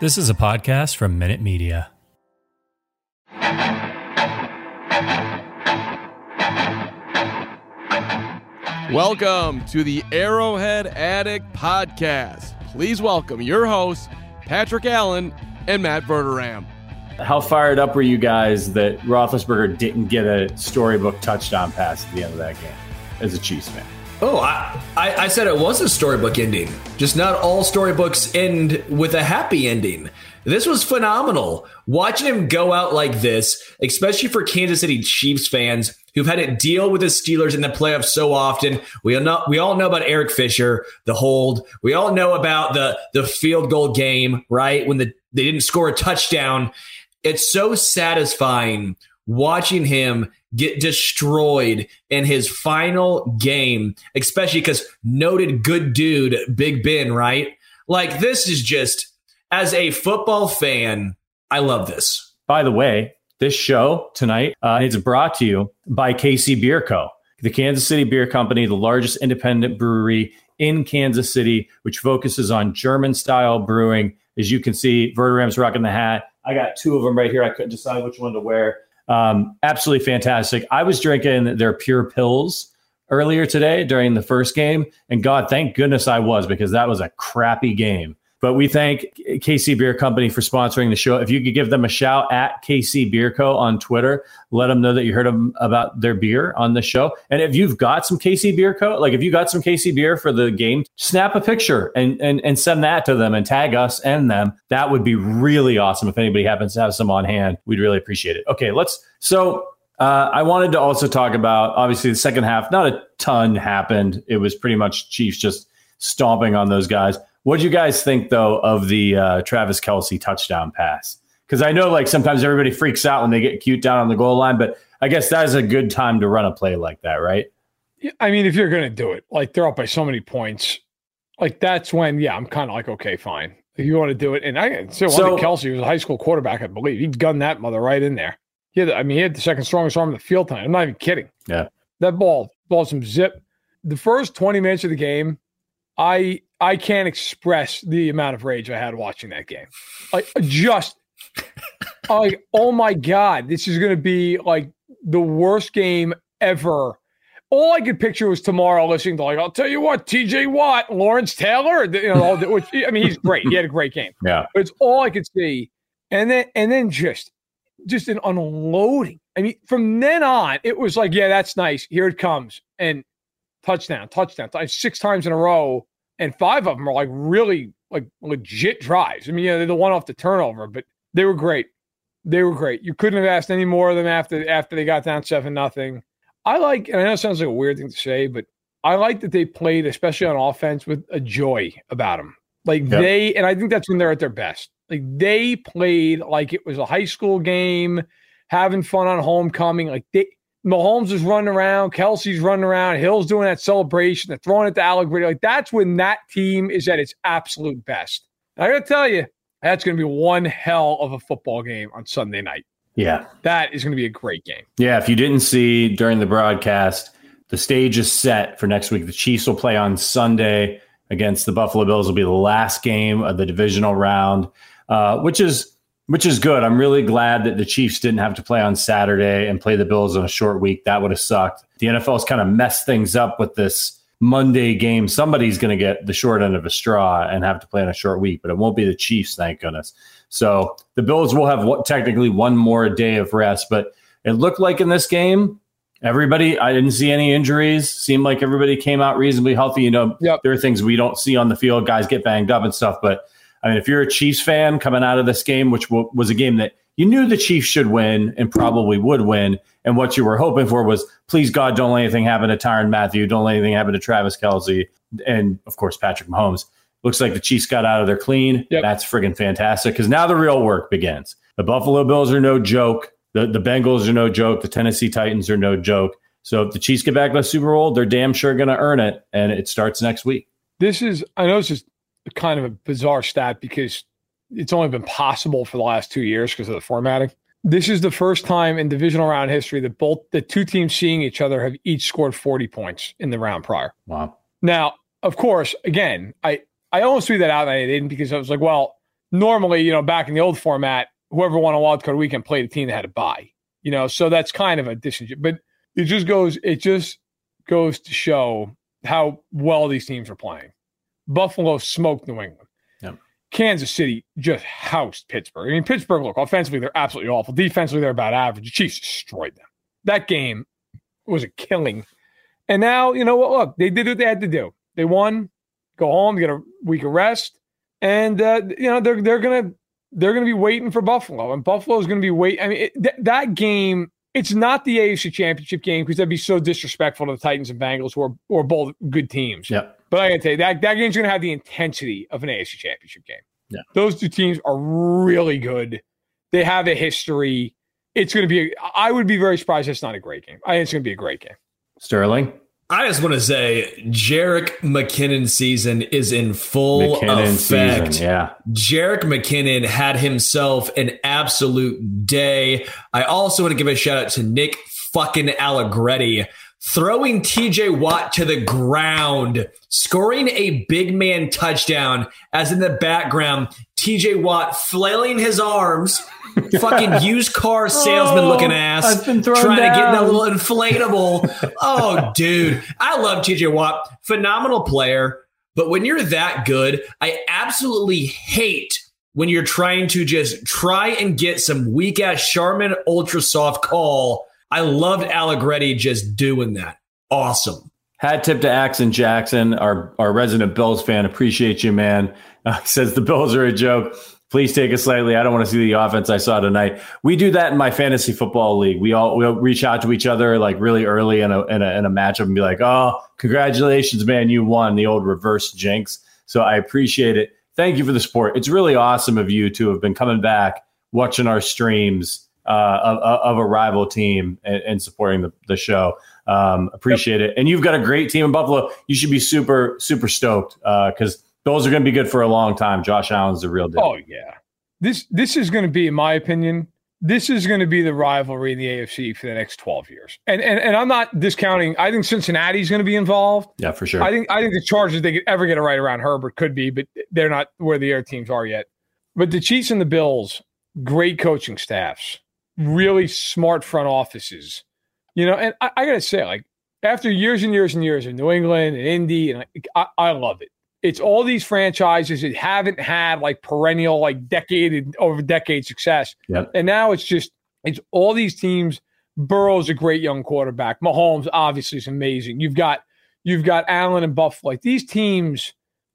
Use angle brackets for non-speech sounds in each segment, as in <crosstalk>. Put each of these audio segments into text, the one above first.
This is a podcast from Minute Media. Welcome to the Arrowhead Addict Podcast. Please welcome your hosts, Patrick Allen and Matt Verderam. How fired up were you guys that Roethlisberger didn't get a storybook touchdown pass at the end of that game as a Chiefs fan? Oh, I, I, I said it was a storybook ending. Just not all storybooks end with a happy ending. This was phenomenal. Watching him go out like this, especially for Kansas City Chiefs fans who've had to deal with the Steelers in the playoffs so often. We all know, we all know about Eric Fisher, the hold. We all know about the the field goal game, right? When the they didn't score a touchdown. It's so satisfying watching him get destroyed in his final game, especially because noted good dude Big Ben, right? Like this is just as a football fan, I love this. By the way, this show tonight uh, is brought to you by KC Bier Co., the Kansas City Bier Company, the largest independent brewery in Kansas City, which focuses on German style brewing. As you can see, Verderam's rocking the hat. I got two of them right here. I couldn't decide which one to wear. Um, absolutely fantastic. I was drinking their pure pills earlier today during the first game, and God, thank goodness I was because that was a crappy game. But we thank KC Bier Company for sponsoring the show. If you could give them a shout at KC Bier Co. on Twitter, let them know that you heard them about their beer on the show. And if you've got some KC Bier Co., like if you got some KC beer for the game, snap a picture and, and, and send that to them and tag us and them. That would be really awesome. If anybody happens to have some on hand, we'd really appreciate it. Okay, let's. So uh, I wanted to also talk about obviously the second half. Not a ton happened. It was pretty much Chiefs just stomping on those guys. What do you guys think though of the uh, Travis Kelce touchdown pass? Because I know like sometimes everybody freaks out when they get cute down on the goal line, but I guess that is a good time to run a play like that, right? I mean, if you're going to do it, like they're up by so many points, like that's when, yeah, I'm kind of like, okay, fine. If you want to do it, and I so, so Kelce was a high school quarterback, I believe. He gunned that mother right in there. He had, I mean, he had the second strongest arm in the field tonight. I'm not even kidding. Yeah, that ball, ball, some zip. The first 20 minutes of the game, I I can't express the amount of rage I had watching that game. Like just <laughs> like oh my god, this is going to be like the worst game ever. All I could picture was tomorrow listening to like I'll tell you what, T.J. Watt, Lawrence Taylor, you know, which I mean he's great. He had a great game. <laughs> Yeah, but it's all I could see, and then and then just just an unloading. I mean, from then on, it was like, yeah, that's nice. Here it comes, and touchdown, touchdown, six times in a row, and five of them are like really like legit drives. I mean, yeah, they're the one off the turnover, but they were great. They were great. You couldn't have asked any more of them after after they got down seven nothing. I like, and I know it sounds like a weird thing to say, but I like that they played, especially on offense, with a joy about them. Like yep. they, and I think that's when they're at their best. Like they played like it was a high school game, having fun on homecoming. Like they, Mahomes is running around, Kelce's running around, Hill's doing that celebration, they're throwing it to Allegretti. Like that's when that team is at its absolute best. I gotta tell you, That's going to be one hell of a football game on Sunday night. Yeah. That is going to be a great game. Yeah. If you didn't see during the broadcast, the stage is set for next week. The Chiefs will play on Sunday against the Buffalo Bills. Will be the last game of the divisional round, uh, which is which is good. I'm really glad that the Chiefs didn't have to play on Saturday and play the Bills on a short week. That would have sucked. The NFL's kind of messed things up with this Monday game. Somebody's going to get the short end of a straw and have to play on a short week, but it won't be the Chiefs, thank goodness. So the Bills will have what, technically one more day of rest, but it looked like in this game, everybody, I didn't see any injuries. Seemed like everybody came out reasonably healthy. You know, Yep. there are things we don't see on the field. Guys get banged up and stuff, but I mean, if you're a Chiefs fan coming out of this game, which w- was a game that you knew the Chiefs should win and probably would win, and what you were hoping for was, please God, don't let anything happen to Tyrann Mathieu, don't let anything happen to Travis Kelce, and of course Patrick Mahomes. Looks like the Chiefs got out of there clean. Yep. That's friggin' fantastic because now the real work begins. The Buffalo Bills are no joke. The the Bengals are no joke. The Tennessee Titans are no joke. So if the Chiefs get back to the Super Bowl, they're damn sure going to earn it, and it starts next week. This is, I know this is kind of a bizarre stat because it's only been possible for the last two years because of the formatting. This is the first time in divisional round history that both the two teams seeing each other have each scored 40 points in the round prior. Wow. Now, of course, again, I, I almost threw that out and I didn't because I was like, well, normally, you know, back in the old format, whoever won a wild card weekend played a team that had a bye, you know, so that's kind of a disingenuous, but it just goes, it just goes to show how well these teams are playing. Buffalo smoked New England. Yep. Kansas City just housed Pittsburgh. I mean, Pittsburgh, look, offensively, they're absolutely awful. Defensively, they're about average. The Chiefs destroyed them. That game was a killing. And now, you know what? Look, they did what they had to do. They won, go home, get a week of rest, and uh, you know they're they're gonna they're gonna be waiting for Buffalo, and Buffalo's gonna be waiting. I mean, it, th- that game. It's not the AFC Championship game because that'd be so disrespectful to the Titans and Bengals, who are, who are both good teams. Yep. But I gotta tell you, that, that game's gonna have the intensity of an AFC championship game. Yeah. Those two teams are really good. They have a history. It's gonna be a, I would be very surprised if it's not a great game. I think it's gonna be a great game. Sterling. I just want to say, Jerick McKinnon season is in full McKinnon effect. season. Yeah. Jerick McKinnon had himself an absolute day. I also want to give a shout out to Nick fucking Allegretti throwing TJ Watt to the ground, scoring a big man touchdown, as in the background, TJ Watt flailing his arms, <laughs> fucking used car salesman looking oh, ass, I've been thrown trying to get that little inflatable. oh, dude. I love TJ Watt. Phenomenal player. But when you're that good, I absolutely hate when you're trying to just try and get some weak ass Charmin ultra soft call. I loved Allegretti just doing that. Awesome. Hat tip to Axon Jackson, our, our resident Bills fan. Appreciate you, man. <laughs> Uh, says the Bills are a joke. Please take it slightly. I don't want to see the offense I saw tonight. We do that in my fantasy football league. We all we'll reach out to each other like really early in a, in a in a matchup and be like, "Oh, congratulations, man! You won." The old reverse jinx. So I appreciate it. Thank you for the support. It's really awesome of you to have been coming back, watching our streams uh, of, of a rival team, and, and supporting the, the show. Um, appreciate it. And you've got a great team in Buffalo. You should be super super stoked because those are going to be good for a long time. Josh Allen's the real deal. Oh yeah. This this is going to be, in my opinion, this is going to be the rivalry in the AFC for the next twelve years. And and and I'm not discounting. I think Cincinnati's going to be involved. Yeah, for sure. I think I think the Chargers they could ever get it right around Herbert could be, but they're not where the other teams are yet. But the Chiefs and the Bills, great coaching staffs, really smart front offices. You know, and I, I gotta say, like after years and years and years of New England and Indy, and I, I love it. It's all these franchises that haven't had like perennial, like decade over decade success. Yep. And now it's just it's all these teams. Burrow's a great young quarterback. Mahomes obviously is amazing. You've got you've got Allen and Buffalo. Like these teams,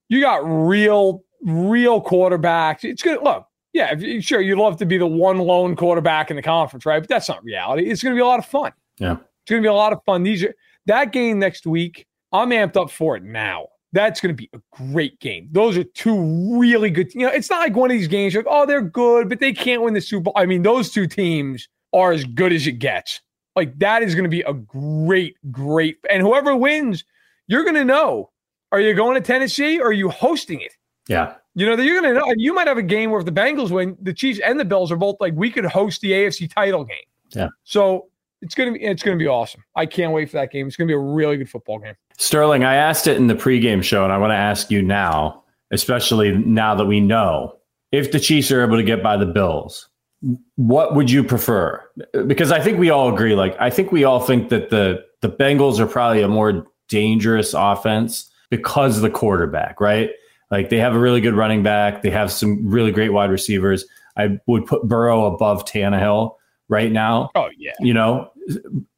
you got real real quarterbacks. It's good. Look, yeah, if sure you'd love to be the one lone quarterback in the conference, right? But that's not reality. It's going to be a lot of fun. Yeah. It's going to be a lot of fun. These are that game next week. I'm amped up for it now. That's going to be a great game. Those are two really good. You know, it's not like one of these games. You're like, oh, they're good, but they can't win the Super Bowl. I mean, those two teams are as good as it gets. Like that is going to be a great, great. And whoever wins, you're going to know: are you going to Tennessee or are you hosting it? yeah. You know, you're gonna know. You might have a game where if the Bengals win, the Chiefs and the Bills are both like we could host the AFC title game. Yeah. So it's gonna be it's gonna be awesome. I can't wait for that game. It's gonna be a really good football game. Sterling, I asked it in the pregame show, and I want to ask you now, especially now that we know if the Chiefs are able to get by the Bills, what would you prefer? Because I think we all agree. Like, I think we all think that the the Bengals are probably a more dangerous offense because of the quarterback, right? Like they have a really good running back. They have some really great wide receivers. I would put Burrow above Tannehill right now. Oh yeah. You know,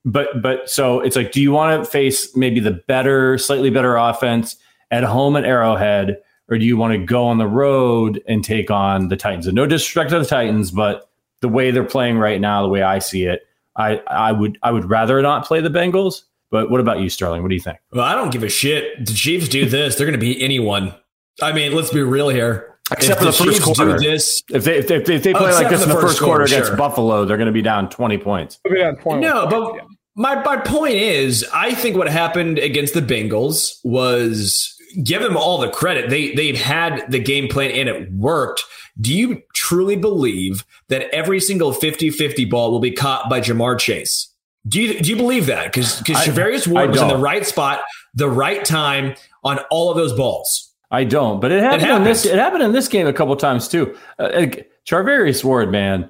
but but so it's like, do you want to face maybe the better, slightly better offense at home at Arrowhead, or do you want to go on the road and take on the Titans? And no disrespect to the Titans, but the way they're playing right now, the way I see it, I I would I would rather not play the Bengals. But what about you, Sterling? What do you think? Well, I don't give a shit. The Chiefs do this, they're going to beat anyone. I mean, let's be real here. Except for the, the first Chiefs quarter. Do this, if they if they, if they play like this in the the first first quarter quarter, against sure. Buffalo, they're going to be down twenty points. We'll be down 21. No, but my my point is, I think what happened against the Bengals was give them all the credit. They they've had the game plan and it worked. Do you truly believe that every single 50-50 ball will be caught by Ja'Marr Chase? Do you do you believe that? Because because I- Charvarius I Ward was in the right spot, the right time on all of those balls. I don't, but it happened in this. It happened in this game a couple times too. Uh, like, Charvarius Ward, man,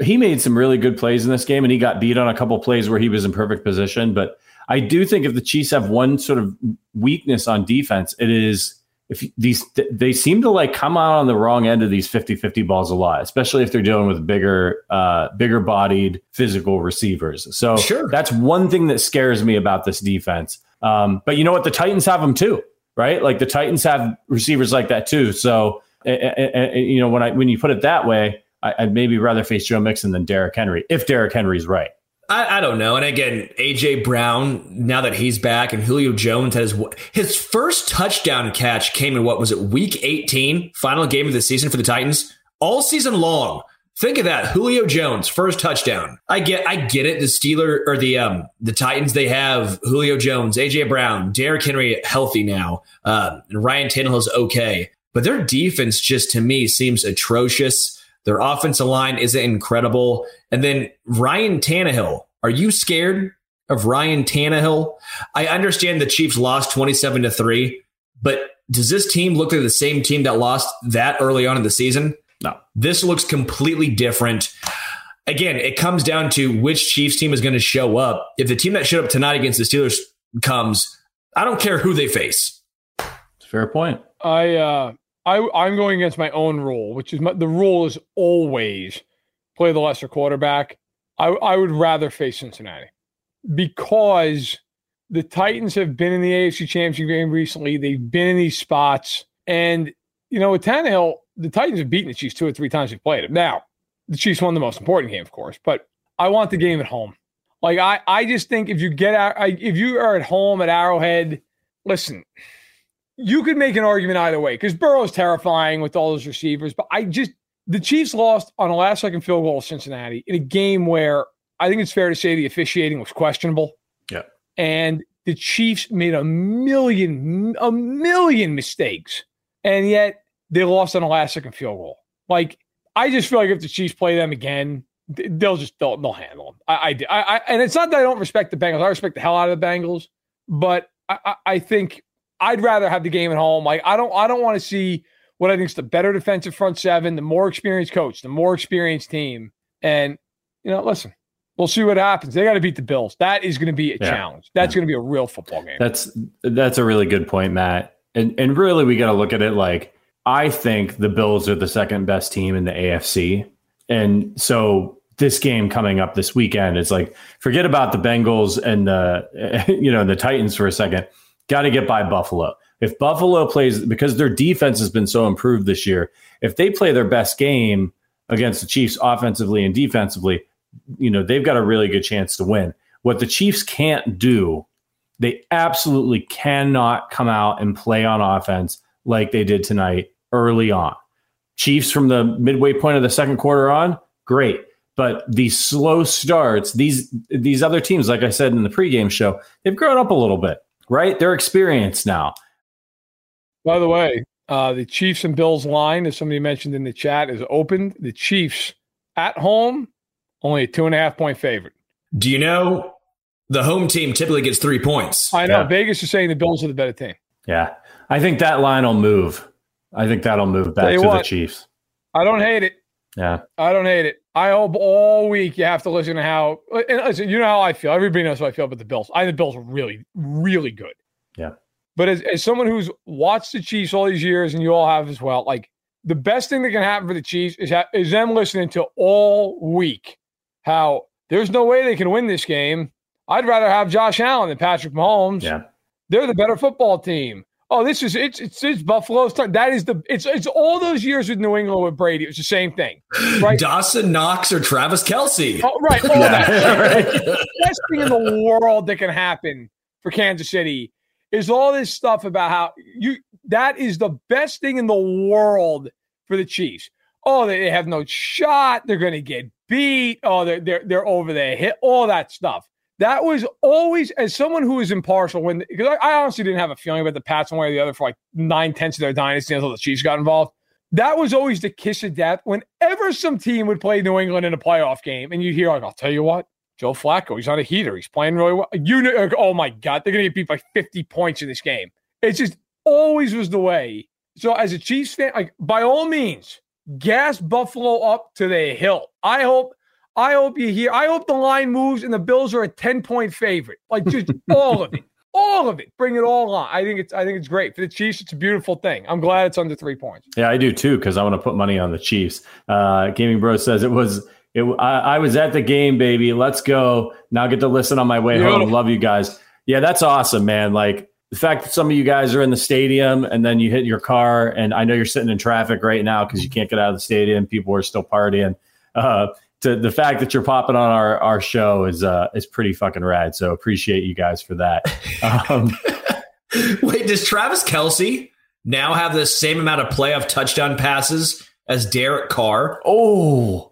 he made some really good plays in this game, and he got beat on a couple plays where he was in perfect position. But I do think if the Chiefs have one sort of weakness on defense, it is if these they seem to like come out on the wrong end of these 50-50 balls a lot, especially if they're dealing with bigger, uh, bigger bodied physical receivers. So Sure. that's one thing that scares me about this defense. Um, but you know what? The Titans have them too, right? Like the Titans have receivers like that too. So eh, eh, you know when I when you put it that way, I, I'd maybe rather face Joe Mixon than Derrick Henry if Derrick Henry's right. I, I don't know. And again, AJ Brown, now that he's back, and Julio Jones has his first touchdown catch came in what was it, week 18, final game of the season for the Titans, all season long. Think of that, Julio Jones, first touchdown. I get, I get it. The Steeler or the um the Titans, they have Julio Jones, AJ Brown, Derrick Henry healthy now, um, and Ryan Tannehill's okay, but their defense just to me seems atrocious. Their offensive line isn't incredible. And then Ryan Tannehill. Are you scared of Ryan Tannehill? I understand the Chiefs lost 27 to 3, but does this team look like the same team that lost that early on in the season? No. This looks completely different. Again, it comes down to which Chiefs team is going to show up. If the team that showed up tonight against the Steelers comes, I don't care who they face. Fair point. I uh I I'm going against my own rule, which is my, the rule is always play the lesser quarterback. I I would rather face Cincinnati because the Titans have been in the AFC Championship game recently. They've been in these spots, and you know with Tannehill, the Titans have beaten the Chiefs two or three times they've played them. Now the Chiefs won the most important game, of course, but I want the game at home. Like I I just think if you get out, I, if you are at home at Arrowhead, listen you could make an argument either way because Burrow's terrifying with all those receivers. But I just the Chiefs lost on a last second field goal to Cincinnati in a game where I think it's fair to say the officiating was questionable. Yeah. And the Chiefs made a million, a million mistakes. And yet they lost on a last second field goal. Like, I just feel like if the Chiefs play them again, they'll just they'll, they'll handle them. I, I, I, and it's not that I don't respect the Bengals. I respect the hell out of the Bengals, but I, I, I think I'd rather have the game at home. Like I don't I don't want to see what I think is the better defensive front seven, the more experienced coach, the more experienced team. And you know, listen, we'll see what happens. They got to beat the Bills. That is going to be a Yeah. challenge. That's going to be a real football game. That's that's a really good point, Matt. And and really we got to look at it like I think the Bills are the second best team in the AFC. And so this game coming up this weekend, it's like forget about the Bengals and the <laughs> you know, the Titans for a second. Got to get by Buffalo. If Buffalo plays because their defense has been so improved this year, if they play their best game against the Chiefs offensively and defensively, you know, they've got a really good chance to win. What the Chiefs can't do they absolutely cannot come out and play on offense like they did tonight early on. Chiefs from the midway point of the second quarter on, great. But these slow starts, these these other teams, like I said in the pregame show, they've grown up a little bit, right? They're experienced now. By the way, Uh, the Chiefs and Bills line, as somebody mentioned in the chat, is opened. The Chiefs at home, only a two and a half point favorite. Do you know the home team typically gets three points? I know Yeah. Vegas is saying the Bills are the better team. Yeah. I think that line will move. I think that'll move back to the. Chiefs. I don't hate it. Yeah. I don't hate it. I hope all week you have to listen to how. And listen, you know how I feel. Everybody knows how I feel about the Bills. I think the Bills are really, really good. Yeah. But as, as someone who's watched the Chiefs all these years, and you all have as well, like the best thing that can happen for the Chiefs is ha- is them listening to all week how there's no way they can win this game. I'd rather have Josh Allen than Patrick Mahomes. Yeah. They're the better football team. Oh, this is it's it's, it's Buffalo's turn. That is the it's it's all those years with New England with Brady. It was the same thing, right? <laughs> Dawson Knox or Travis Kelce? Oh, right, all <laughs> Yeah, that. right. Best thing in the world that can happen for Kansas City is all this stuff about how you that is the best thing in the world for the Chiefs. Oh, they, they have no shot. They're going to get beat. Oh, they're they're they're over their hit. All that stuff. That was always as someone who is impartial when because I, I honestly didn't have a feeling about the Pats one way or the other for like nine tenths of their dynasty until the Chiefs got involved. That was always the kiss of death. Whenever some team would play New England in a playoff game, and you hear like, "I'll tell you what, Joe Flacco, he's on a heater. He's playing really well." You know, like, oh my god, they're gonna get beat by fifty points in this game. It just always was the way. So as a Chiefs fan, like by all means, gas Buffalo up to the hill. I hope. I hope you hear. I hope the line moves and the Bills are a ten point favorite. Like just <laughs> all of it, all of it. Bring it all on. I think it's. I think it's great for the Chiefs. It's a beautiful thing. I'm glad it's under three points. Yeah, I do too because I want to put money on the Chiefs. Uh, Gaming Bro says it was. It, I, I was at the game, baby. Let's go. Now I get to listen on my way Beautiful. home. Love you guys. Yeah, that's awesome, man. Like the fact that some of you guys are in the stadium and then you hit your car, and I know you're sitting in traffic right now because you can't get out of the stadium. People are still partying. Uh, to the fact that you're popping on our, our show is uh, is pretty fucking rad. So appreciate you guys for that. <laughs> Um, Wait, does Travis Kelce now have the same amount of playoff touchdown passes as Derek Carr? oh,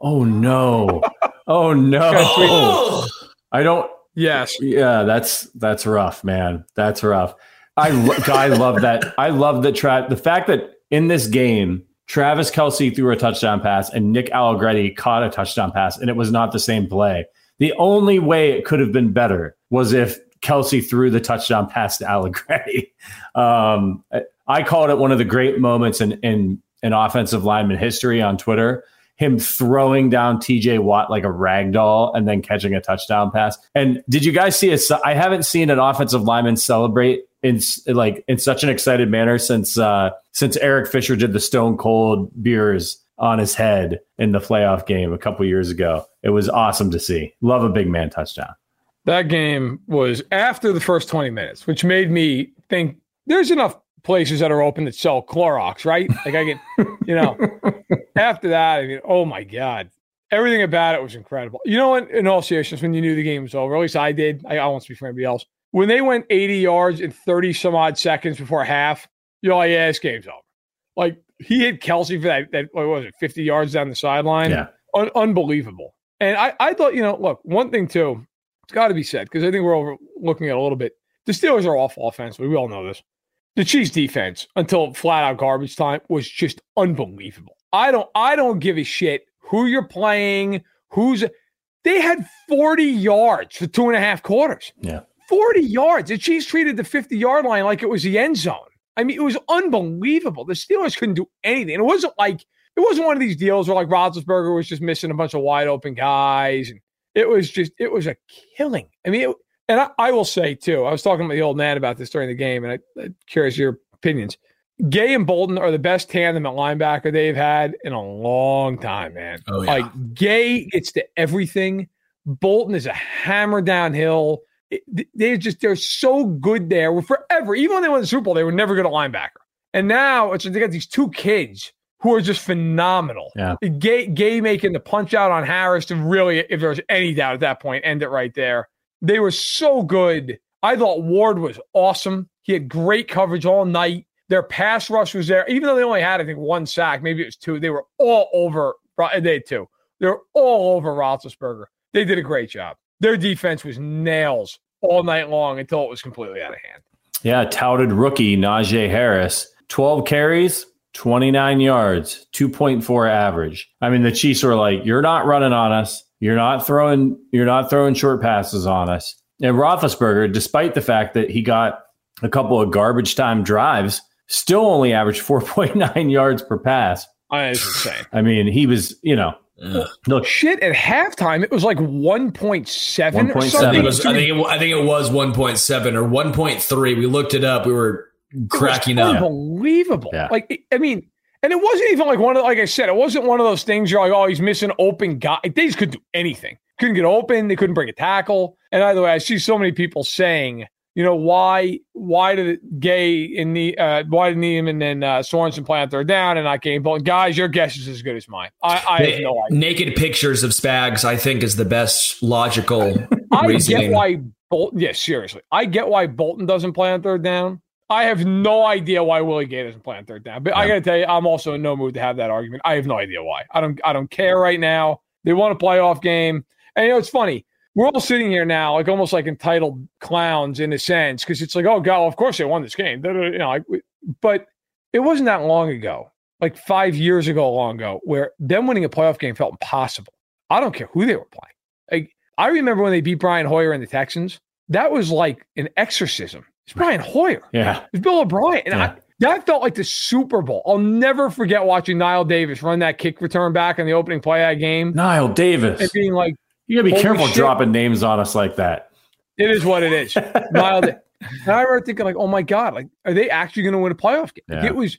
oh no, <laughs> oh no. Oh! I don't. Yes. Yeah, that's that's rough, man. That's rough. I I love that. I love that. Tra- the fact that in this game, Travis Kelce threw a touchdown pass and Nick Allegretti caught a touchdown pass, and it was not the same play. The only way it could have been better was if Kelce threw the touchdown <laughs> pass to Allegretti. Um, I- called it one of the great moments in in, in offensive lineman history on Twitter him throwing down TJ Watt like a rag doll and then catching a touchdown pass. And did you guys see it? I haven't seen an offensive lineman celebrate in like in such an excited manner since uh since Eric Fisher did the stone cold beers on his head in the playoff game a couple years ago. It was awesome to see. Love a big man touchdown. That game was after the first 20 minutes, which made me think there's enough places that are open that sell Clorox, right? Like I can, you know, <laughs> after that, I mean, oh my God. Everything about it was incredible. You know what? In all seriousness, when you knew the game was over, at least I did. I, I won't speak for anybody else. When they went 80 yards in 30 some odd seconds before half, you're like, yeah, this game's over. Like he hit Kelce for that, that what was it, 50 yards down the sideline? Yeah. Un- unbelievable. And I, I thought, you know, look, one thing too, it's got to be said because I think we're overlooking it a little bit. The Steelers are awful offensively. We all know this. The Chiefs defense until flat out garbage time was just unbelievable. I don't I don't give a shit who you're playing, who's they had 40 yards for two and a half quarters. Yeah. 40 yards. The Chiefs treated the 50 yard line like it was the end zone. I mean, it was unbelievable. The Steelers couldn't do anything. And it wasn't like it wasn't one of these deals where like Roethlisberger was just missing a bunch of wide open guys. And it was just it was a killing. I mean, it, and I, I will say too, I was talking to the old man about this during the game, and I, I'm curious your opinions. Gay and Bolton are the best tandem at linebacker they've had in a long time, man. Oh, yeah. Like Gay gets to everything. Bolton is a hammer downhill. They're just they're so good there. We're forever. Even when they won the Super Bowl, they were never good at linebacker. And now it's they got these two kids who are just phenomenal. Yeah. Gay, Gay making the punch out on Harris to really, if there was any doubt at that point, end it right there. They were so good. I thought Ward was awesome. He had great coverage all night. Their pass rush was there, even though they only had, I think, one sack. Maybe it was two. They were all over. They had two. They were all over Roethlisberger. They did a great job. Their defense was nails all night long until it was completely out of hand. Yeah, touted rookie Najee Harris 12 carries, 29 yards, 2.4 average. I mean, the Chiefs were like, you're not running on us. You're not throwing, you're not throwing short passes on us. And Roethlisberger, despite the fact that he got a couple of garbage time drives, still only averaged 4.9 <laughs> yards per pass. Insane. I mean, he was, you know, look shit at halftime. It was like 1.7 or 1.7. something. It was, I think it, I think it was 1.7 or 1.3. We looked it up. We were cracking It was up. Unbelievable. Yeah. Like I mean, and it wasn't even like one of like I said, it wasn't one of those things you're like, oh, he's missing open guy. They just couldn't do anything. Couldn't get open. They couldn't break a tackle. And either way, I see so many people saying, you know, why why did Gay and the uh, why did Niemann and uh, Sorensen play on third down and I came? But guys, your guess is as good as mine. I, I have no idea. Naked pictures of Spags, I think, is the best logical <laughs> I reasoning. get why Bolton. Yeah, seriously, I get why Bolton doesn't play on third down. I have no idea why Willie Gay doesn't play on third down. But I got to tell you, I'm also in no mood to have that argument. I have no idea why. I don't. I don't care right now. They want a playoff game, and you know it's funny. We're all sitting here now, like almost like entitled clowns in a sense, because it's like, oh god, well, of course they won this game. You know, like, but it wasn't that long ago, like five years ago, long ago, where them winning a playoff game felt impossible. I don't care who they were playing. Like I remember when they beat Brian Hoyer and the Texans. That was like an exorcism. It's Brian Hoyer. Yeah. It's Bill O'Brien. And Yeah. I, that felt like the Super Bowl. I'll never forget watching Knile Davis run that kick return back in the opening play of that game Knile Davis. and being like, You gotta be Holy careful shit. dropping names on us like that. it is what it is. Da- <laughs> And I remember thinking, like, oh my God, like, are they actually going to win a playoff game? Like, Yeah. it was,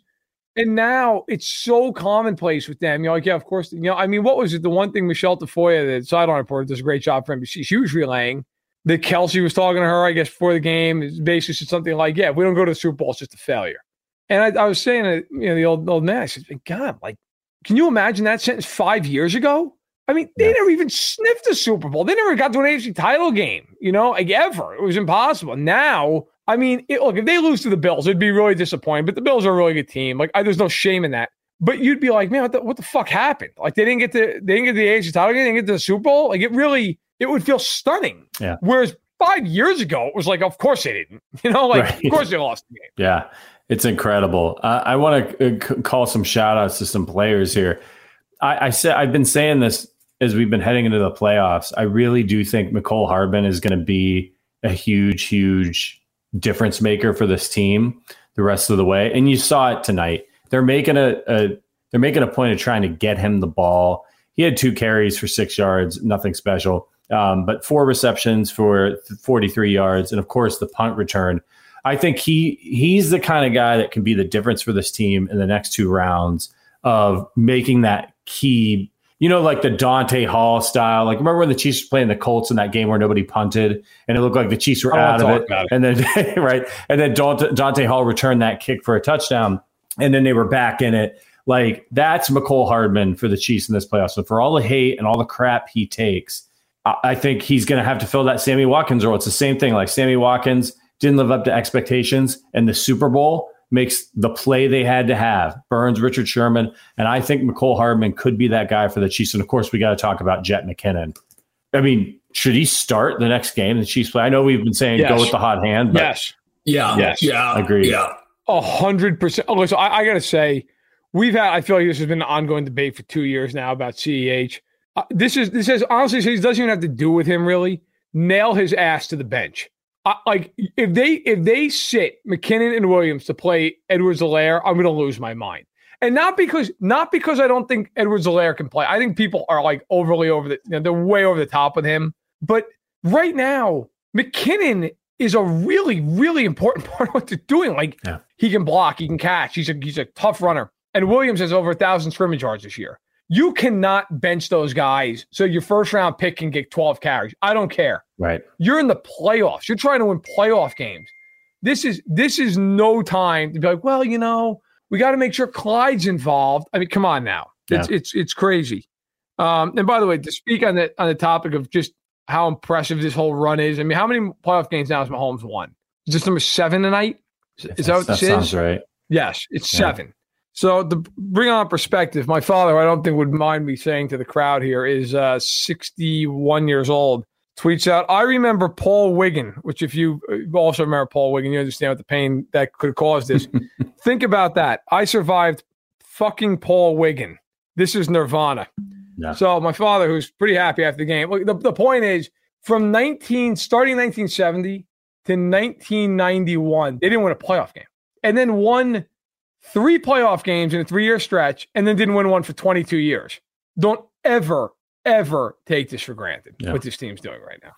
and now it's so commonplace with them. You're like, yeah, of course. You know, I mean, what was it? The one thing Michele Tafoya, the sideline reporter, does a great job for NBC. She was relaying that Kelce was talking to her, I guess, before the game. It Basically, said something like, yeah, if we don't go to the Super Bowl, it's just a failure. And I, I was saying to you know, the old, old man, I said, God, like, can you imagine that sentence five years ago? I mean, they Yeah. never even sniffed a Super Bowl. They never got to an AFC title game, you know, like ever. It was impossible. Now, I mean, it, look, if they lose to the Bills, it'd be really disappointing. But the Bills are a really good team. Like, I, there's no shame in that. But you'd be like, man, what the, what the fuck happened? Like, they didn't get to they didn't get to the AFC title game. They didn't get to the Super Bowl. Like, it really it would feel stunning. Yeah. Whereas five years ago, it was like, of course they didn't. <laughs> You know, like Right. of course they lost the game. Yeah, it's incredible. Uh, I want to uh, c- call some shout outs to some players here. I, I said I've been saying this as we've been heading into the playoffs. I really do think Mecole Hardman is going to be a huge, huge difference maker for this team the rest of the way. And you saw it tonight. They're making a, a they're making a point of trying to get him the ball. He had two carries for six yards, nothing special, um, but four receptions for 43 yards, and of course the punt return. I think he he's the kind of guy that can be the difference for this team in the next two rounds of making that key. You know, like the Dante Hall style. Like remember when the Chiefs were playing the Colts in that game where nobody punted, and it looked like the Chiefs were out of it, it. and then <laughs> right, and then Dante, Dante Hall returned that kick for a touchdown, and then they were back in it. Like that's Mecole Hardman for the Chiefs in this playoff. So for all the hate and all the crap he takes, I I think he's going to have to fill that Sammy Watkins role. It's the same thing. Like Sammy Watkins didn't live up to expectations, and the Super Bowl makes the play they had to have. Burns, Richard Sherman, and I think Mecole Hardman could be that guy for the Chiefs. And of course, we got to talk about Jet McKinnon. I mean, should he start the next game? The Chiefs play. I know we've been saying Yes. go with the hot hand, but Yes. Yeah. Yes, Yeah. agreed. Yeah. A hundred percent. Oh, so I, I got to say, we've had. I feel like this has been an ongoing debate for two years now about Ceh. Uh, this is this has honestly this doesn't even have to do with him really. Nail his ass to the bench. I, like if they if they sit McKinnon and Williams to play Edwards Helaire, I'm going to lose my mind. And not because not because I don't think Edwards Helaire can play. I think people are like overly over the you know, they're way over the top with him. But right now, McKinnon is a really really important <laughs> part of what they're doing. Like Yeah. he can block, he can catch. He's a he's a tough runner. And Williams has over a thousand scrimmage yards this year. You cannot bench those guys so your first round pick can get 12 carries. I don't care. Right. You're in the playoffs. You're trying to win playoff games. This is this is no time to be like, well, you know, we got to make sure Clyde's involved. I mean, come on now. It's it's it's crazy. Um, and by the way, to speak on the on the topic of just how impressive this whole run is. I mean, how many playoff games now has Mahomes won? Is this number seven tonight? Is, is that what that this sounds is? right? Yes, it's Yeah. seven. So to bring on perspective, my father, I don't think would mind me saying to the crowd here, is uh, 61 years old. Tweets out, I remember Paul Wiggin, which if you uh, also remember Paul Wiggin, you understand what the pain that could cause this. <laughs> Think about that. I survived fucking Paul Wiggin. This is Nirvana. Yeah. So my father, who's pretty happy after the game. Look, the, the point is, from 19 starting 1970 to 1991, they didn't win a playoff game, and then won three playoff games in a three-year stretch, and then didn't win one for 22 years. Don't ever, ever take this for granted. Yeah. What this team's doing right now.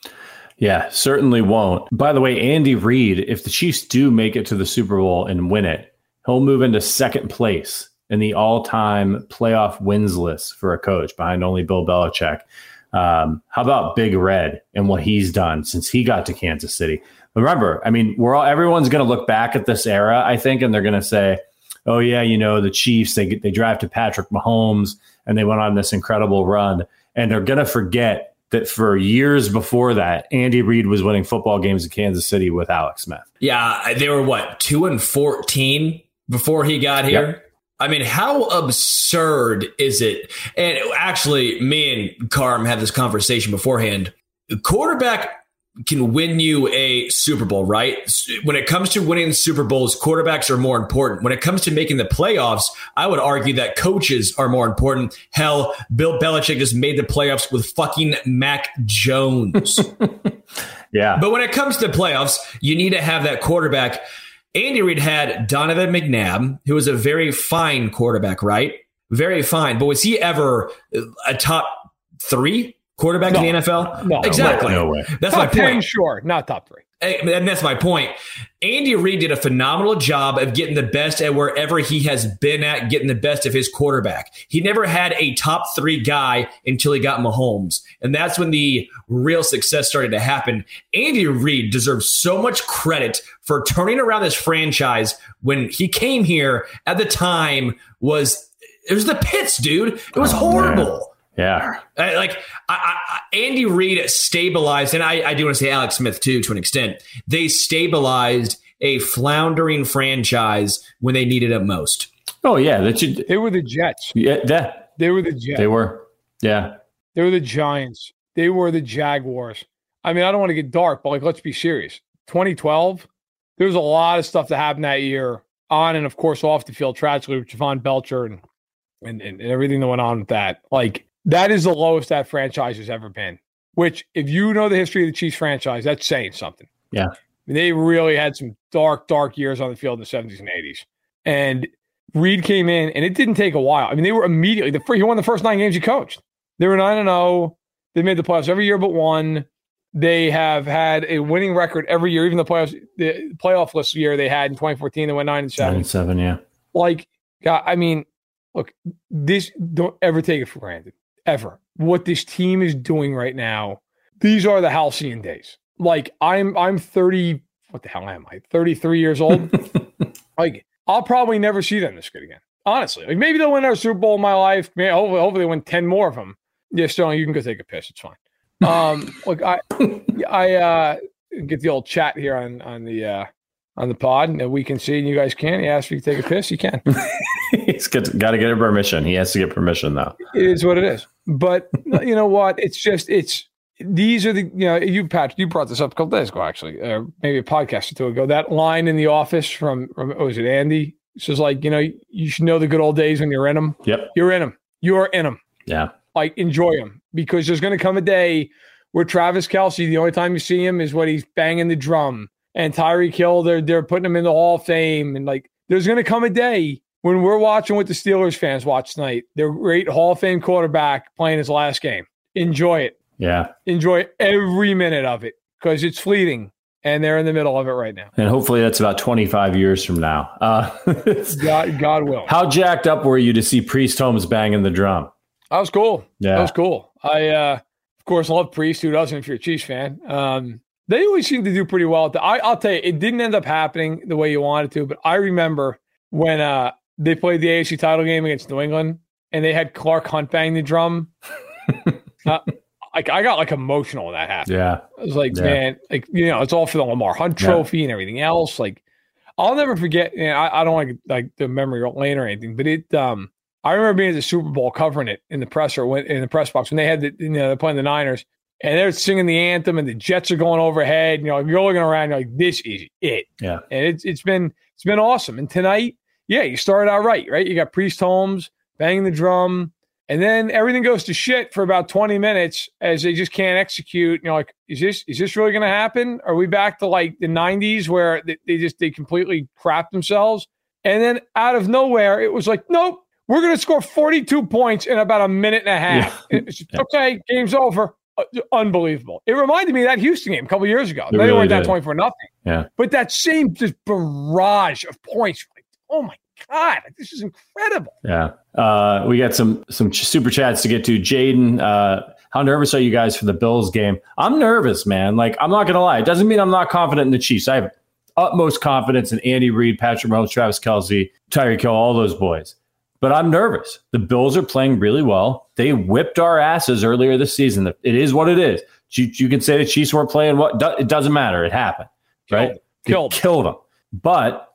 Yeah, certainly won't. By the way, Andy Reid, if the Chiefs do make it to the Super Bowl and win it, he'll move into second place in the all-time playoff wins list for a coach behind only Bill Belichick. Um, how about Big Red and what he's done since he got to Kansas City? Remember, I mean, we're all everyone's going to look back at this era, I think, and they're going to say, "Oh yeah, you know, the Chiefs they they drafted Patrick Mahomes and they went on this incredible run," and they're going to forget that for years before that, Andy Reid was winning football games in Kansas City with Alex Smith. Yeah, they were what two and fourteen before he got here. Yep. I mean, how absurd is it? And actually, me and Carm had this conversation beforehand. The quarterback can win you a Super Bowl, right? When it comes to winning Super Bowls, quarterbacks are more important. When it comes to making the playoffs, I would argue that coaches are more important. Hell, Bill Belichick just made the playoffs with fucking Mac Jones. <laughs> Yeah, But when it comes to playoffs, you need to have that quarterback. Andy Reid had Donovan McNabb, who was a very fine quarterback, right? Very fine. But was he ever a top three quarterback in the NFL? No. exactly. No way. That's my Top 10, point. sure, not top three. And that's my point. Andy Reid did a phenomenal job of getting the best at wherever he has been at, getting the best of his quarterback. He never had a top three guy until he got Mahomes. And that's when the real success started to happen. Andy Reid deserves so much credit for turning around this franchise when he came here at the time was it was the pits, dude. It was Oh, horrible. Yeah, I- like I, I, I- Andy Reid stabilized, and I, I do want to say Alex Smith too, to an extent. They stabilized a floundering franchise when they needed it most. Oh yeah, that should. They were the Jets. Yeah, that They were the Jets. they were. Yeah, They were the Giants. They were the Jaguars. I mean, I don't want to get dark, but like, let's be serious. 2012, there was a lot of stuff that happened that year on and, of course, off the field tragically with Jovan Belcher and, and, and, and everything that went on with that. Like, that is the lowest that franchise has ever been, which, if you know the history of the Chiefs franchise, that's saying something. Yeah. I mean, they really had some dark, dark years on the field in the 70s and 80s. And Reid came in, and it didn't take a while. I mean, they were immediately, the, he won the first nine games he coached. They were 9 and 0. They made the playoffs every year but one. They have had a winning record every year, even the playoffs, the playoff list year they had in 2014, they went 9 and nine 7. and seven. Yeah, Like, God, I mean, look, this, don't ever take it for granted, ever. What this team is doing right now, these are the halcyon days. Like, I'm, I'm 30, what the hell am I? 33 years <laughs> old. like, I'll probably never see them this good again. Honestly, like maybe they'll win our Super Bowl in my life. Maybe, hopefully, hopefully they win 10 more of them. Yeah, Sterling, you can go take a piss. It's fine. Um, <laughs> look, I, I uh, get the old chat here on on the uh, on the pod, and we can see, and you guys can. He asked me to take a piss. You can. <laughs> he's got to get a permission. He has to get permission though. It is what it is. But <laughs> you know what? It's just it's these are the you know you Patrick you brought this up a couple days ago actually, uh, maybe a podcast or two ago. That line in the office from, from was it Andy? It says like you know you should know the good old days when you're in them. Yep. You're in them. You're in them. Yeah. like enjoy them because there's going to come a day where Travis Kelce, the only time you see him is when he's banging the drum, and Tyree Hill, they're they're putting him in the Hall of Fame, and like there's going to come a day when we're watching what the Steelers fans watch tonight. Their great Hall of Fame quarterback playing his last game. Enjoy it. Yeah. Enjoy every minute of it because it's fleeting, and they're in the middle of it right now. And hopefully that's about 25 years from now. Uh, <laughs> God, God will. how jacked up were you to see Priest Holmes banging the drum? That was cool. Yeah. That was cool. I, uh, of course, love Priest. Who doesn't if you're a Chiefs fan? Um, they always seem to do pretty well. At the, I, I'll tell you, it didn't end up happening the way you wanted to, but I remember when uh, they played the AFC title game against New England and they had Clark Hunt bang the drum. <laughs> uh, like I got like emotional when that happened. Yeah. I was like, Yeah. man, like you know, it's all for the Lamar Hunt Yeah. Trophy and everything else. Like, I'll never forget. You know, I, I don't like like the memory lane or anything, but it. um I remember being at the Super Bowl covering it in the presser when in the press box when they had the you know they're playing the Niners and they're singing the anthem, and the Jets are going overhead. You know, you're looking around, you're like, this is it. Yeah. And it's it's been it's been awesome. And tonight, yeah, you started out right, right? You got Priest Holmes banging the drum, and then everything goes to shit for about 20 minutes as they just can't execute. You know, like, is this is this really going to happen? Are we back to like the 90s where they, they just they completely crap themselves? And then out of nowhere, it was like, nope, we're going to score 42 points in about a minute and a half. Yeah. Just, yeah. Okay, game's over. Uh, unbelievable. It reminded me of that Houston game a couple years ago. It they really weren't that 20 for nothing. Yeah. But that same just barrage of points. Like, oh my God, this is incredible. Yeah. Uh, we got some some super chats to get to. Jaden, uh, how nervous are you guys for the Bills game? I'm nervous, man. Like, I'm not going to lie. It doesn't mean I'm not confident in the Chiefs. I have utmost confidence in Andy Reid, Patrick Mahomes, Travis Kelce, Tyreek Hill, all those boys. But I'm nervous. The Bills are playing really well. They whipped our asses earlier this season. It is what it is. You, you can say the Chiefs weren't playing what it doesn't matter. It happened, right? Killed, killed them. But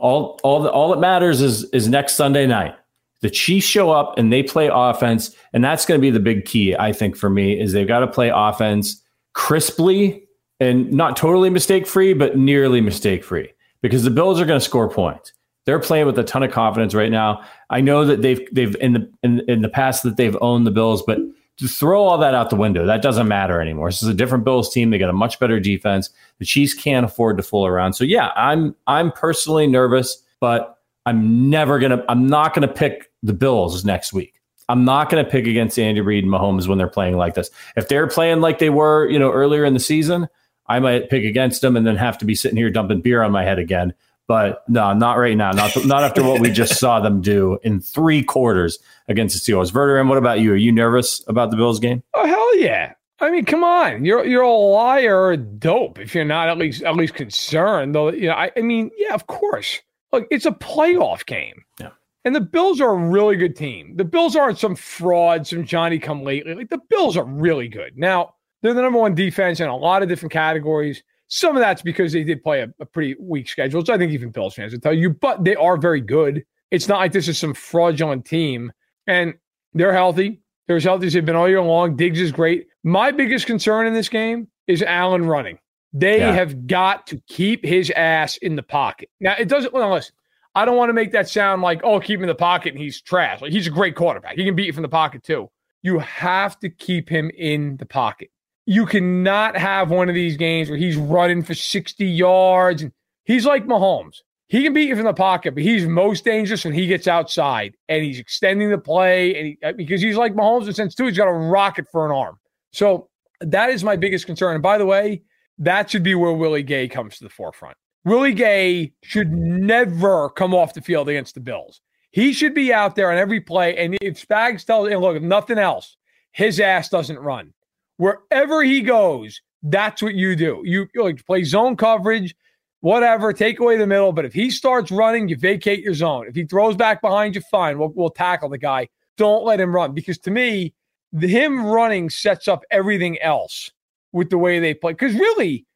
all all the, all that matters is is next Sunday night. The Chiefs show up and they play offense, and that's going to be the big key, I think, for me is they've got to play offense crisply and not totally mistake free, but nearly mistake free because the Bills are going to score points. They're playing with a ton of confidence right now. I know that they've they've in the in, in the past that they've owned the Bills, but throw all that out the window, that doesn't matter anymore. This is a different Bills team. They got a much better defense. The Chiefs can't afford to fool around. So yeah, I'm I'm personally nervous, but I'm never gonna I'm not gonna pick the Bills next week. I'm not to pick against Andy Reid and Mahomes when they're playing like this. If they're playing like they were, you know, earlier in the season, I might pick against them and then have to be sitting here dumping beer on my head again. But no, not right now. Not not after what we just saw them do in three quarters against the Steelers. Verder, and what about you? Are you nervous about the Bills game? Oh hell yeah! I mean, come on, you're you're a liar dope if you're not at least at least concerned. Though you know, I, I mean, yeah, of course. Look, it's a playoff game. Yeah. And the Bills are a really good team. The Bills aren't some fraud, some Johnny come lately. Like the Bills are really good. Now, they're the number one defense in a lot of different categories. Some of that's because they did play a, a pretty weak schedule, so I think even Bills fans would tell you, but they are very good. It's not like this is some fraudulent team. And they're healthy. They're as healthy as they've been all year long. Diggs is great. My biggest concern in this game is Allen running. They yeah. have got to keep his ass in the pocket. Now, it doesn't, well, listen, I don't want to make that sound like, oh, keep him in the pocket and he's trash. Like, he's a great quarterback. He can beat you from the pocket, too. You have to keep him in the pocket you cannot have one of these games where he's running for 60 yards. And he's like Mahomes. He can beat you from the pocket, but he's most dangerous when he gets outside and he's extending the play. And he, uh, because he's like Mahomes in the sense too, he's got a rocket for an arm. So that is my biggest concern. And by the way, that should be where Willie Gay comes to the forefront. Willie Gay should never come off the field against the Bills. He should be out there on every play. And if Spags tells, and look, if nothing else, his ass doesn't run wherever he goes, that's what you do. You, like play zone coverage, whatever, take away the middle. But if he starts running, you vacate your zone. If he throws back behind you, fine. We'll, we'll tackle the guy. Don't let him run because to me, the, him running sets up everything else with the way they play. Because really,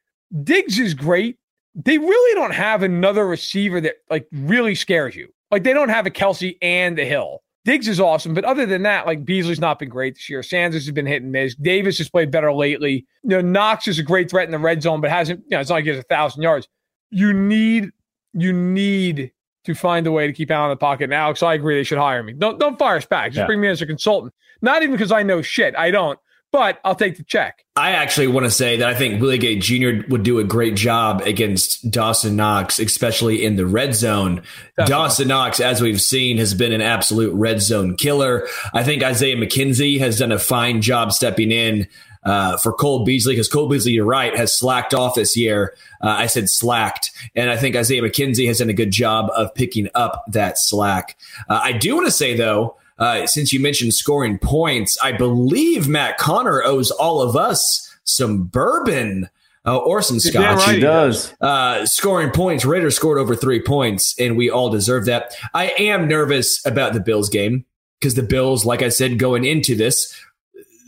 Diggs is great. They really don't have another receiver that like really scares you. Like they don't have a Kelce and a Hill. Diggs is awesome, but other than that, like Beasley's not been great this year. Sanders has been hit and miss. Davis has played better lately. You know, Knox is a great threat in the red zone, but hasn't. You know, it's not like he has a thousand yards. You need, you need to find a way to keep Allen in the pocket. And Alex, I agree they should hire me. Don't don't fire us back. Just yeah. bring me in as a consultant. Not even because I know shit. I don't but I'll take the check. I actually want to say that I think Willie Gay Jr. would do a great job against Dawson Knox, especially in the red zone. Definitely. Dawson Knox, as we've seen, has been an absolute red zone killer. I think Isaiah McKenzie has done a fine job stepping in. Uh, for Cole Beasley, because Cole Beasley, you're right, has slacked off this year. Uh, I said slacked. And I think Isaiah McKenzie has done a good job of picking up that slack. Uh, I do want to say, though, uh, since you mentioned scoring points, I believe Matt Connor owes all of us some bourbon. Uh, or some scotch. Right. He does. Uh, scoring points. Raiders scored over three points, and we all deserve that. I am nervous about the Bills game because the Bills, like I said, going into this,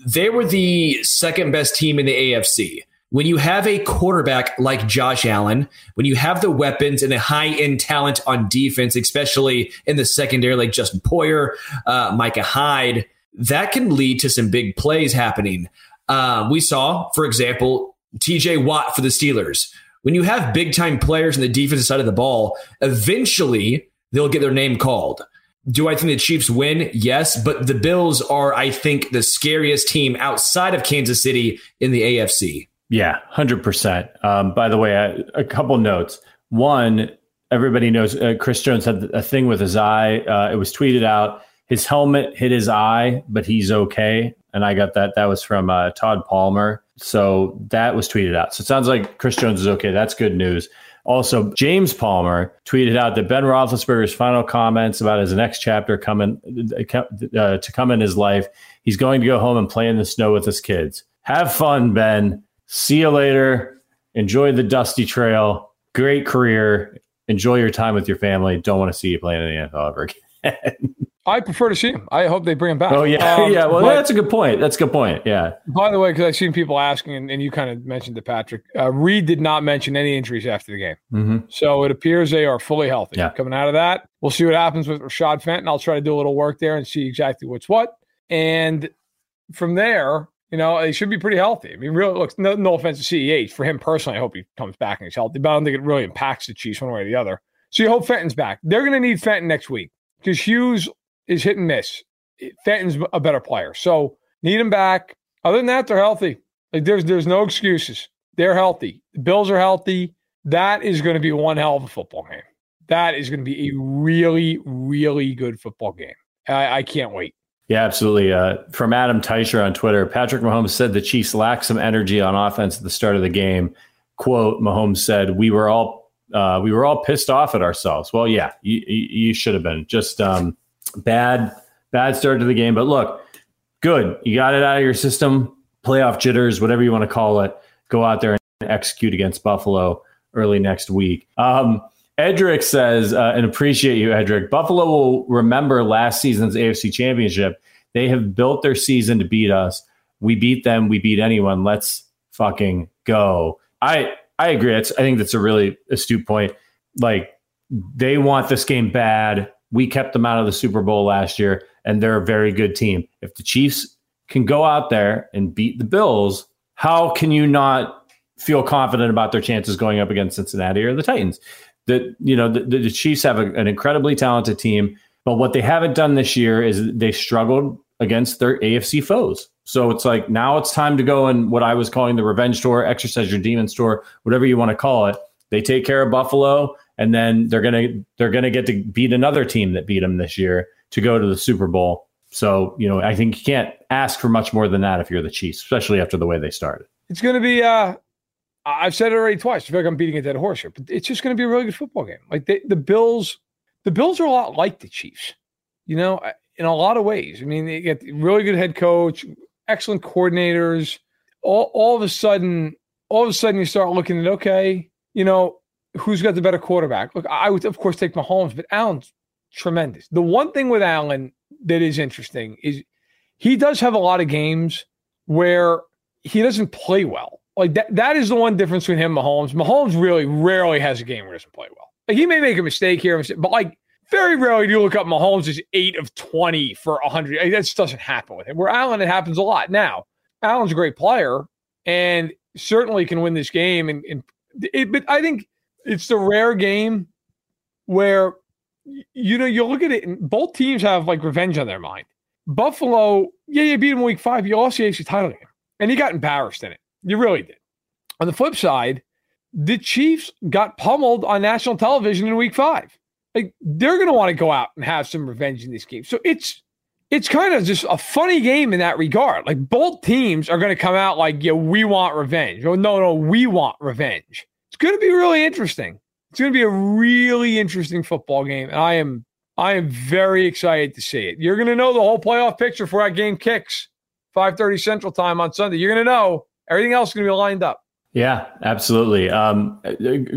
they were the second best team in the AFC when you have a quarterback like Josh Allen, when you have the weapons and the high end talent on defense, especially in the secondary like Justin Poyer, uh, Micah Hyde, that can lead to some big plays happening. Um, we saw, for example, TJ Watt for the Steelers. When you have big time players on the defensive side of the ball, eventually they'll get their name called. Do I think the Chiefs win? Yes, but the Bills are, I think, the scariest team outside of Kansas City in the AFC. Yeah, 100%. Um, by the way, a couple notes. One, everybody knows uh, Chris Jones had a thing with his eye. Uh, it was tweeted out. His helmet hit his eye, but he's okay. And I got that. That was from uh, Todd Palmer. So that was tweeted out. So it sounds like Chris Jones is okay. That's good news. Also, James Palmer tweeted out that Ben Roethlisberger's final comments about his next chapter coming uh, to come in his life. He's going to go home and play in the snow with his kids. Have fun, Ben. See you later. Enjoy the dusty trail. Great career. Enjoy your time with your family. Don't want to see you playing in the NFL ever again. <laughs> I prefer to see him. I hope they bring him back. Oh yeah, <laughs> um, yeah. Well, but, that's a good point. That's a good point. Yeah. By the way, because I've seen people asking, and, and you kind of mentioned it, Patrick. Uh, Reid did not mention any injuries after the game, mm-hmm. so it appears they are fully healthy. Yeah. Coming out of that, we'll see what happens with Rashad Fenton. I'll try to do a little work there and see exactly what's what, and from there, you know, they should be pretty healthy. I mean, really, looks no, no offense to CEH. For him personally, I hope he comes back and he's healthy, but I don't think it really impacts the Chiefs one way or the other. So you hope Fenton's back. They're going to need Fenton next week because Hughes is hit and miss. Fenton's a better player. So need him back. Other than that, they're healthy. Like there's there's no excuses. They're healthy. The Bills are healthy. That is going to be one hell of a football game. That is going to be a really, really good football game. I, I can't wait. Yeah, absolutely. Uh, from Adam Teicher on Twitter, Patrick Mahomes said the Chiefs lacked some energy on offense at the start of the game. Quote: Mahomes said, "We were all uh, we were all pissed off at ourselves." Well, yeah, you, you should have been. Just um, bad bad start to the game. But look, good. You got it out of your system. Playoff jitters, whatever you want to call it. Go out there and execute against Buffalo early next week. Um, Edric says, uh, and appreciate you, Edric. Buffalo will remember last season's AFC Championship. They have built their season to beat us. We beat them. We beat anyone. Let's fucking go. I I agree. It's, I think that's a really astute point. Like they want this game bad. We kept them out of the Super Bowl last year, and they're a very good team. If the Chiefs can go out there and beat the Bills, how can you not feel confident about their chances going up against Cincinnati or the Titans? That you know the, the Chiefs have a, an incredibly talented team, but what they haven't done this year is they struggled against their AFC foes. So it's like now it's time to go and what I was calling the revenge tour, exercise your demon store, whatever you want to call it. They take care of Buffalo and then they're gonna they're gonna get to beat another team that beat them this year to go to the Super Bowl. So you know, I think you can't ask for much more than that if you're the Chiefs, especially after the way they started. It's to be. uh I've said it already twice. I feel like I'm beating a dead horse here, but it's just going to be a really good football game. Like they, the Bills, the Bills are a lot like the Chiefs, you know, in a lot of ways. I mean, they get really good head coach, excellent coordinators. All, all of a sudden, all of a sudden, you start looking at okay, you know, who's got the better quarterback? Look, I would of course take Mahomes, but Allen's tremendous. The one thing with Allen that is interesting is he does have a lot of games where he doesn't play well. Like that, that is the one difference between him and Mahomes. Mahomes really rarely has a game where he doesn't play well. Like he may make a mistake here, but like very rarely do you look up Mahomes is eight of 20 for 100. Like that just doesn't happen with him. Where Allen, it happens a lot. Now, Allen's a great player and certainly can win this game. And, and it, but I think it's the rare game where you know you look at it and both teams have like revenge on their mind. Buffalo, yeah, you beat them week five. You lost the AFC title game, and you got embarrassed in it. You really did. On the flip side, the Chiefs got pummeled on national television in week five. Like they're going to want to go out and have some revenge in this game. So it's it's kind of just a funny game in that regard. Like both teams are going to come out like, yeah, we want revenge. Oh, no, no, we want revenge. It's going to be really interesting. It's going to be a really interesting football game, and I am I am very excited to see it. You're going to know the whole playoff picture for that game kicks 5:30 Central Time on Sunday. You're going to know everything else is going to be lined up. Yeah, absolutely. Um,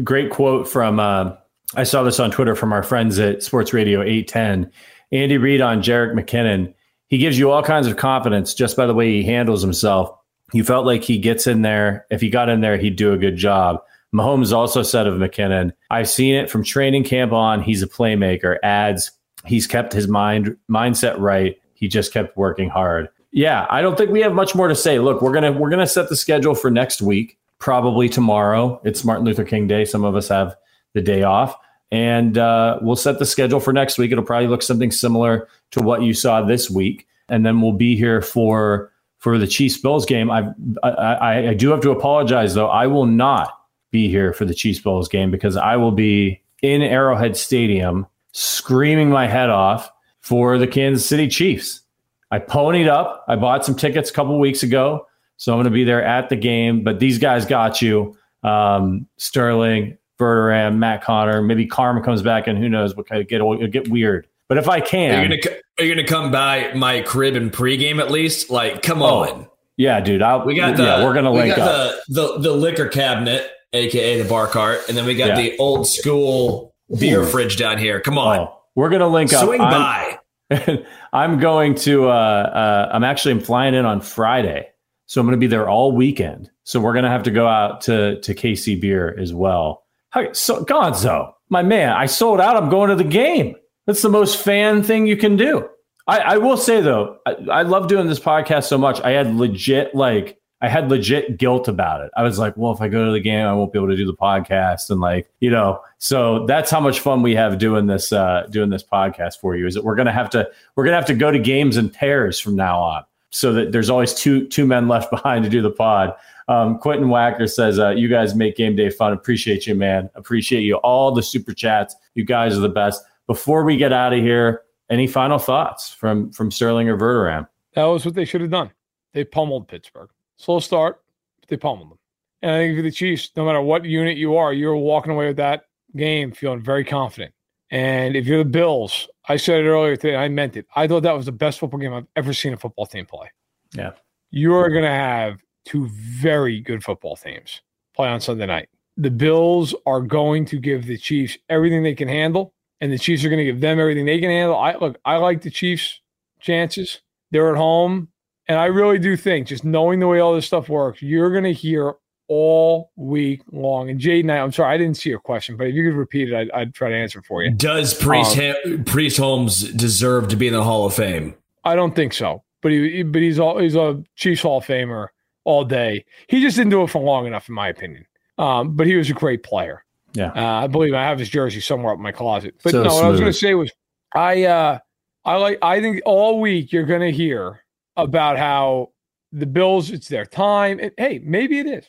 great quote from uh, I saw this on Twitter from our friends at Sports Radio 810. Andy Reid on Jerick McKinnon. He gives you all kinds of confidence just by the way he handles himself. You felt like he gets in there. If he got in there, he'd do a good job. Mahomes also said of McKinnon, I've seen it from training camp on. He's a playmaker. Adds, he's kept his mind mindset right. He just kept working hard. Yeah, I don't think we have much more to say. Look, we're gonna we're gonna set the schedule for next week, probably tomorrow. It's Martin Luther King Day. Some of us have the day off, and uh, we'll set the schedule for next week. It'll probably look something similar to what you saw this week, and then we'll be here for for the Chiefs Bills game. I've, I, I I do have to apologize though. I will not be here for the Chiefs Bills game because I will be in Arrowhead Stadium screaming my head off for the Kansas City Chiefs. I ponied up. I bought some tickets a couple weeks ago, so I'm going to be there at the game. But these guys got you, um, Sterling, Verderame, Matt Connor. Maybe Karma comes back, and who knows what kind of get get weird. But if I can, are you gonna are you gonna come by my crib and pregame at least? Like, come oh, on. Yeah, dude. I'll, we got the, yeah, we're gonna link up. The, the, the liquor cabinet, aka the bar cart, and then we got yeah. the old school beer fridge down here. Come on, oh, we're gonna link up. Swing I'm, by. <laughs> I'm going to. Uh, uh, I'm actually I'm flying in on Friday, so I'm going to be there all weekend. So we're going to have to go out to to KC Bier as well. Hi, so Gonzo, my man, I sold out. I'm going to the game. That's the most fan thing you can do. I, I will say though, I, I love doing this podcast so much. I had legit like I had legit guilt about it. I was like, well, if I go to the game, I won't be able to do the podcast. And like, you know, so that's how much fun we have doing this, uh, doing this podcast for you is that we're going to have to, we're going to have to go to games in pairs from now on so that there's always two, two men left <laughs> behind to do the pod. Um, Quentin Wacker says, uh, you guys make game day fun. Appreciate you, man. Appreciate you. All the super chats. You guys are the best. Before we get out of here, any final thoughts from, from Sterling or Verderame? That was what they should have done. They pummeled Pittsburgh. Slow start, but they pummeled them. And I think for the Chiefs, no matter what unit you are, you're walking away with that game feeling very confident. And if you're the Bills, I said it earlier today, I meant it. I thought that was the best football game I've ever seen a football team play. Yeah. You're going to have two very good football teams play on Sunday night. The Bills are going to give the Chiefs everything they can handle, and the Chiefs are going to give them everything they can handle. I look, I like the Chiefs' chances. They're at home. And I really do think, just knowing the way all this stuff works, you're going to hear all week long. And Jaden, I'm sorry, I didn't see your question, but if you could repeat it, I'd, I'd try to answer for you. Does Priest, um, ha- Priest Holmes deserve to be in the Hall of Fame? I don't think so. But he, but he's all, he's a Chiefs Hall of Famer all day. He just didn't do it for long enough, in my opinion. Um, but he was a great player. Yeah, uh, I believe I have his jersey somewhere up in my closet. But so no, smooth. what I was going to say was, I uh, I like I think all week you're going to hear about how the Bills, it's their time. And hey, maybe it is.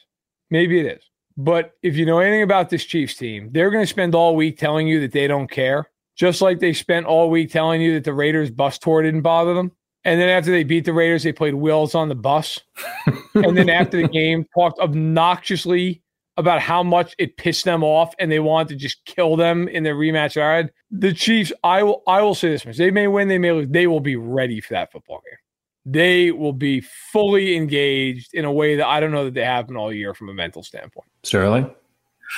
Maybe it is. But if you know anything about this Chiefs team, they're going to spend all week telling you that they don't care, just like they spent all week telling you that the Raiders bus tour didn't bother them. And then after they beat the Raiders, they played Wheels on the bus. <laughs> and then after the game, talked obnoxiously about how much it pissed them off and they wanted to just kill them in their rematch. All right. The Chiefs, I will I will say this much. They may win, they may lose. They will be ready for that football game they will be fully engaged in a way that I don't know that they have been all year from a mental standpoint. Sterling?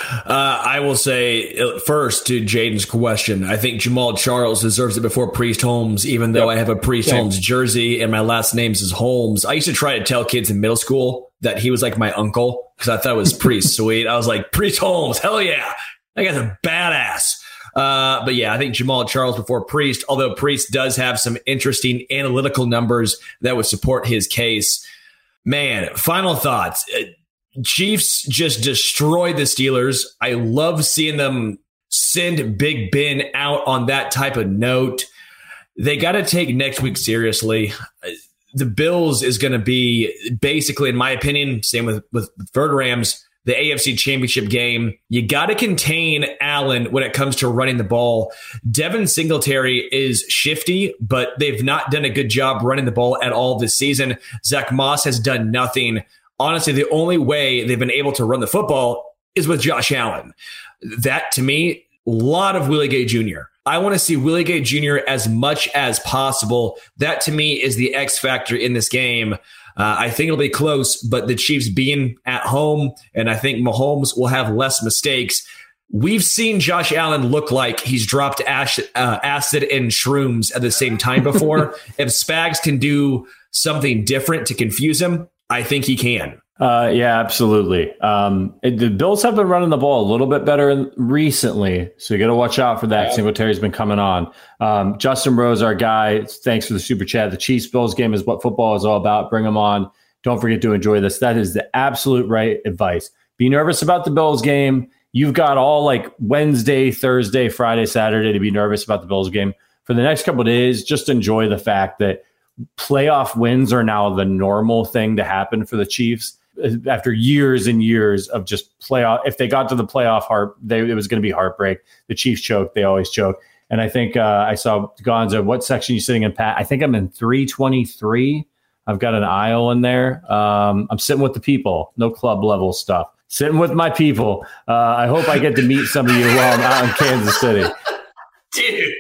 Uh, I will say uh, first to Jaden's question. I think Jamaal Charles deserves it before Priest Holmes, even though yep. I have a Priest Same. Holmes jersey and my last name is Holmes. I used to try to tell kids in middle school that he was like my uncle because I thought it was Priest <laughs> sweet. I was like, Priest Holmes, hell yeah. That guy's a badass. Uh, but yeah, I think Jamaal Charles before Priest, although Priest does have some interesting analytical numbers that would support his case. Man, final thoughts. Uh, Chiefs just destroyed the Steelers. I love seeing them send Big Ben out on that type of note. They got to take next week seriously. Uh, the Bills is going to be basically, in my opinion, same with with Rams the AFC championship game. You got to contain Allen when it comes to running the ball. Devin Singletary is shifty, but they've not done a good job running the ball at all this season. Zach Moss has done nothing. Honestly, the only way they've been able to run the football is with Josh Allen. That to me, a lot of Willie Gay Jr. I want to see Willie Gay Jr. as much as possible. That to me is the X factor in this game. Uh, I think it'll be close, but the Chiefs being at home, and I think Mahomes will have less mistakes. We've seen Josh Allen look like he's dropped ash, uh, acid and shrooms at the same time before. <laughs> if Spags can do something different to confuse him, I think he can. Uh, yeah, absolutely. Um, it, the Bills have been running the ball a little bit better in, recently, so you got to watch out for that. Yeah. Singletary's been coming on. Um, Justin Rose, our guy, thanks for the super chat. The Chiefs Bills game is what football is all about. Bring them on. Don't forget to enjoy this. That is the absolute right advice. Be nervous about the Bills game. You've got all like Wednesday, Thursday, Friday, Saturday to be nervous about the Bills game. For the next couple days, just enjoy the fact that playoff wins are now the normal thing to happen for the Chiefs after years and years of just playoff. If they got to the playoff heart, they, it was going to be heartbreak. The Chiefs choke; they always choke. And I think uh, I saw Gonzo. What section you sitting in, Pat? I think I'm in 323. I've got an aisle in there. Um, I'm sitting with the people, no club level stuff. Sitting with my people. Uh, I hope I get to meet some of you while I'm out in Kansas City. <laughs> Dude.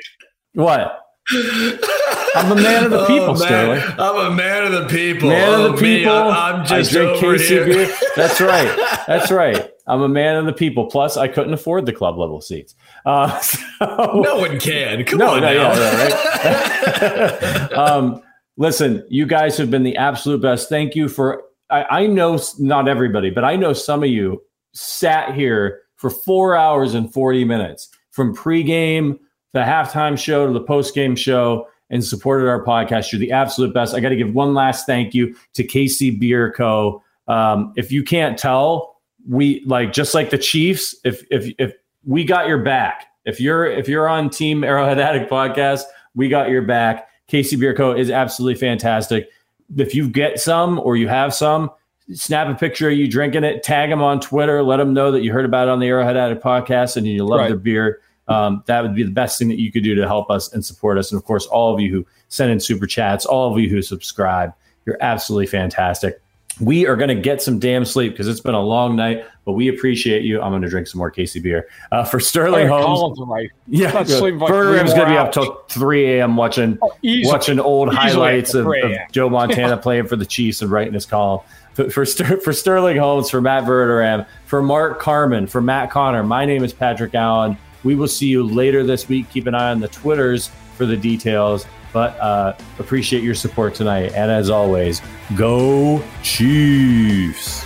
What? <laughs> I'm a man of the <laughs> oh, people, oh, Sterling. I'm a man of the people. Man oh, of the people. Me, I'm just I drink KC here. beer. That's right. <laughs> That's right. I'm a man of the people. Plus, I couldn't afford the club level seats. Uh, <laughs> so, no one can. Come no, on, no, now. yeah, right. um, listen, you guys have been the absolute best. Thank you for. I, I know not everybody, but I know some of you sat here for four hours and 40 minutes from pregame the halftime show to the post-game show and supported our podcast. You're the absolute best. I got to give one last thank you to KC Bier Co. Um, if you can't tell, we like just like the Chiefs. If if if we got your back, if you're if you're on Team Arrowhead Addict podcast, we got your back. KC Bier Co. is absolutely fantastic. If you get some or you have some, snap a picture of you drinking it, tag them on Twitter, let them know that you heard about it on the Arrowhead Addict podcast and you love right. their beer um, that would be the best thing that you could do to help us and support us. And of course, all of you who send in super chats, all of you who subscribe, you're absolutely fantastic. We are going to get some damn sleep because it's been a long night, but we appreciate you. I'm going to drink some more KC Bier. Uh, for Sterling Holmes, right. yeah, Bertram's going to be up till 3 a.m. watching oh, watching old easily highlights of, of, Joe Montana playing for the Chiefs and writing his column. For, for, for Sterling Holmes, for Matt Verderame, for Mark Carmen, for Matt Connor, my name is Patrick Allen. We will see you later this week. Keep an eye on the Twitters for the details. But uh, appreciate your support tonight. And as always, go Chiefs.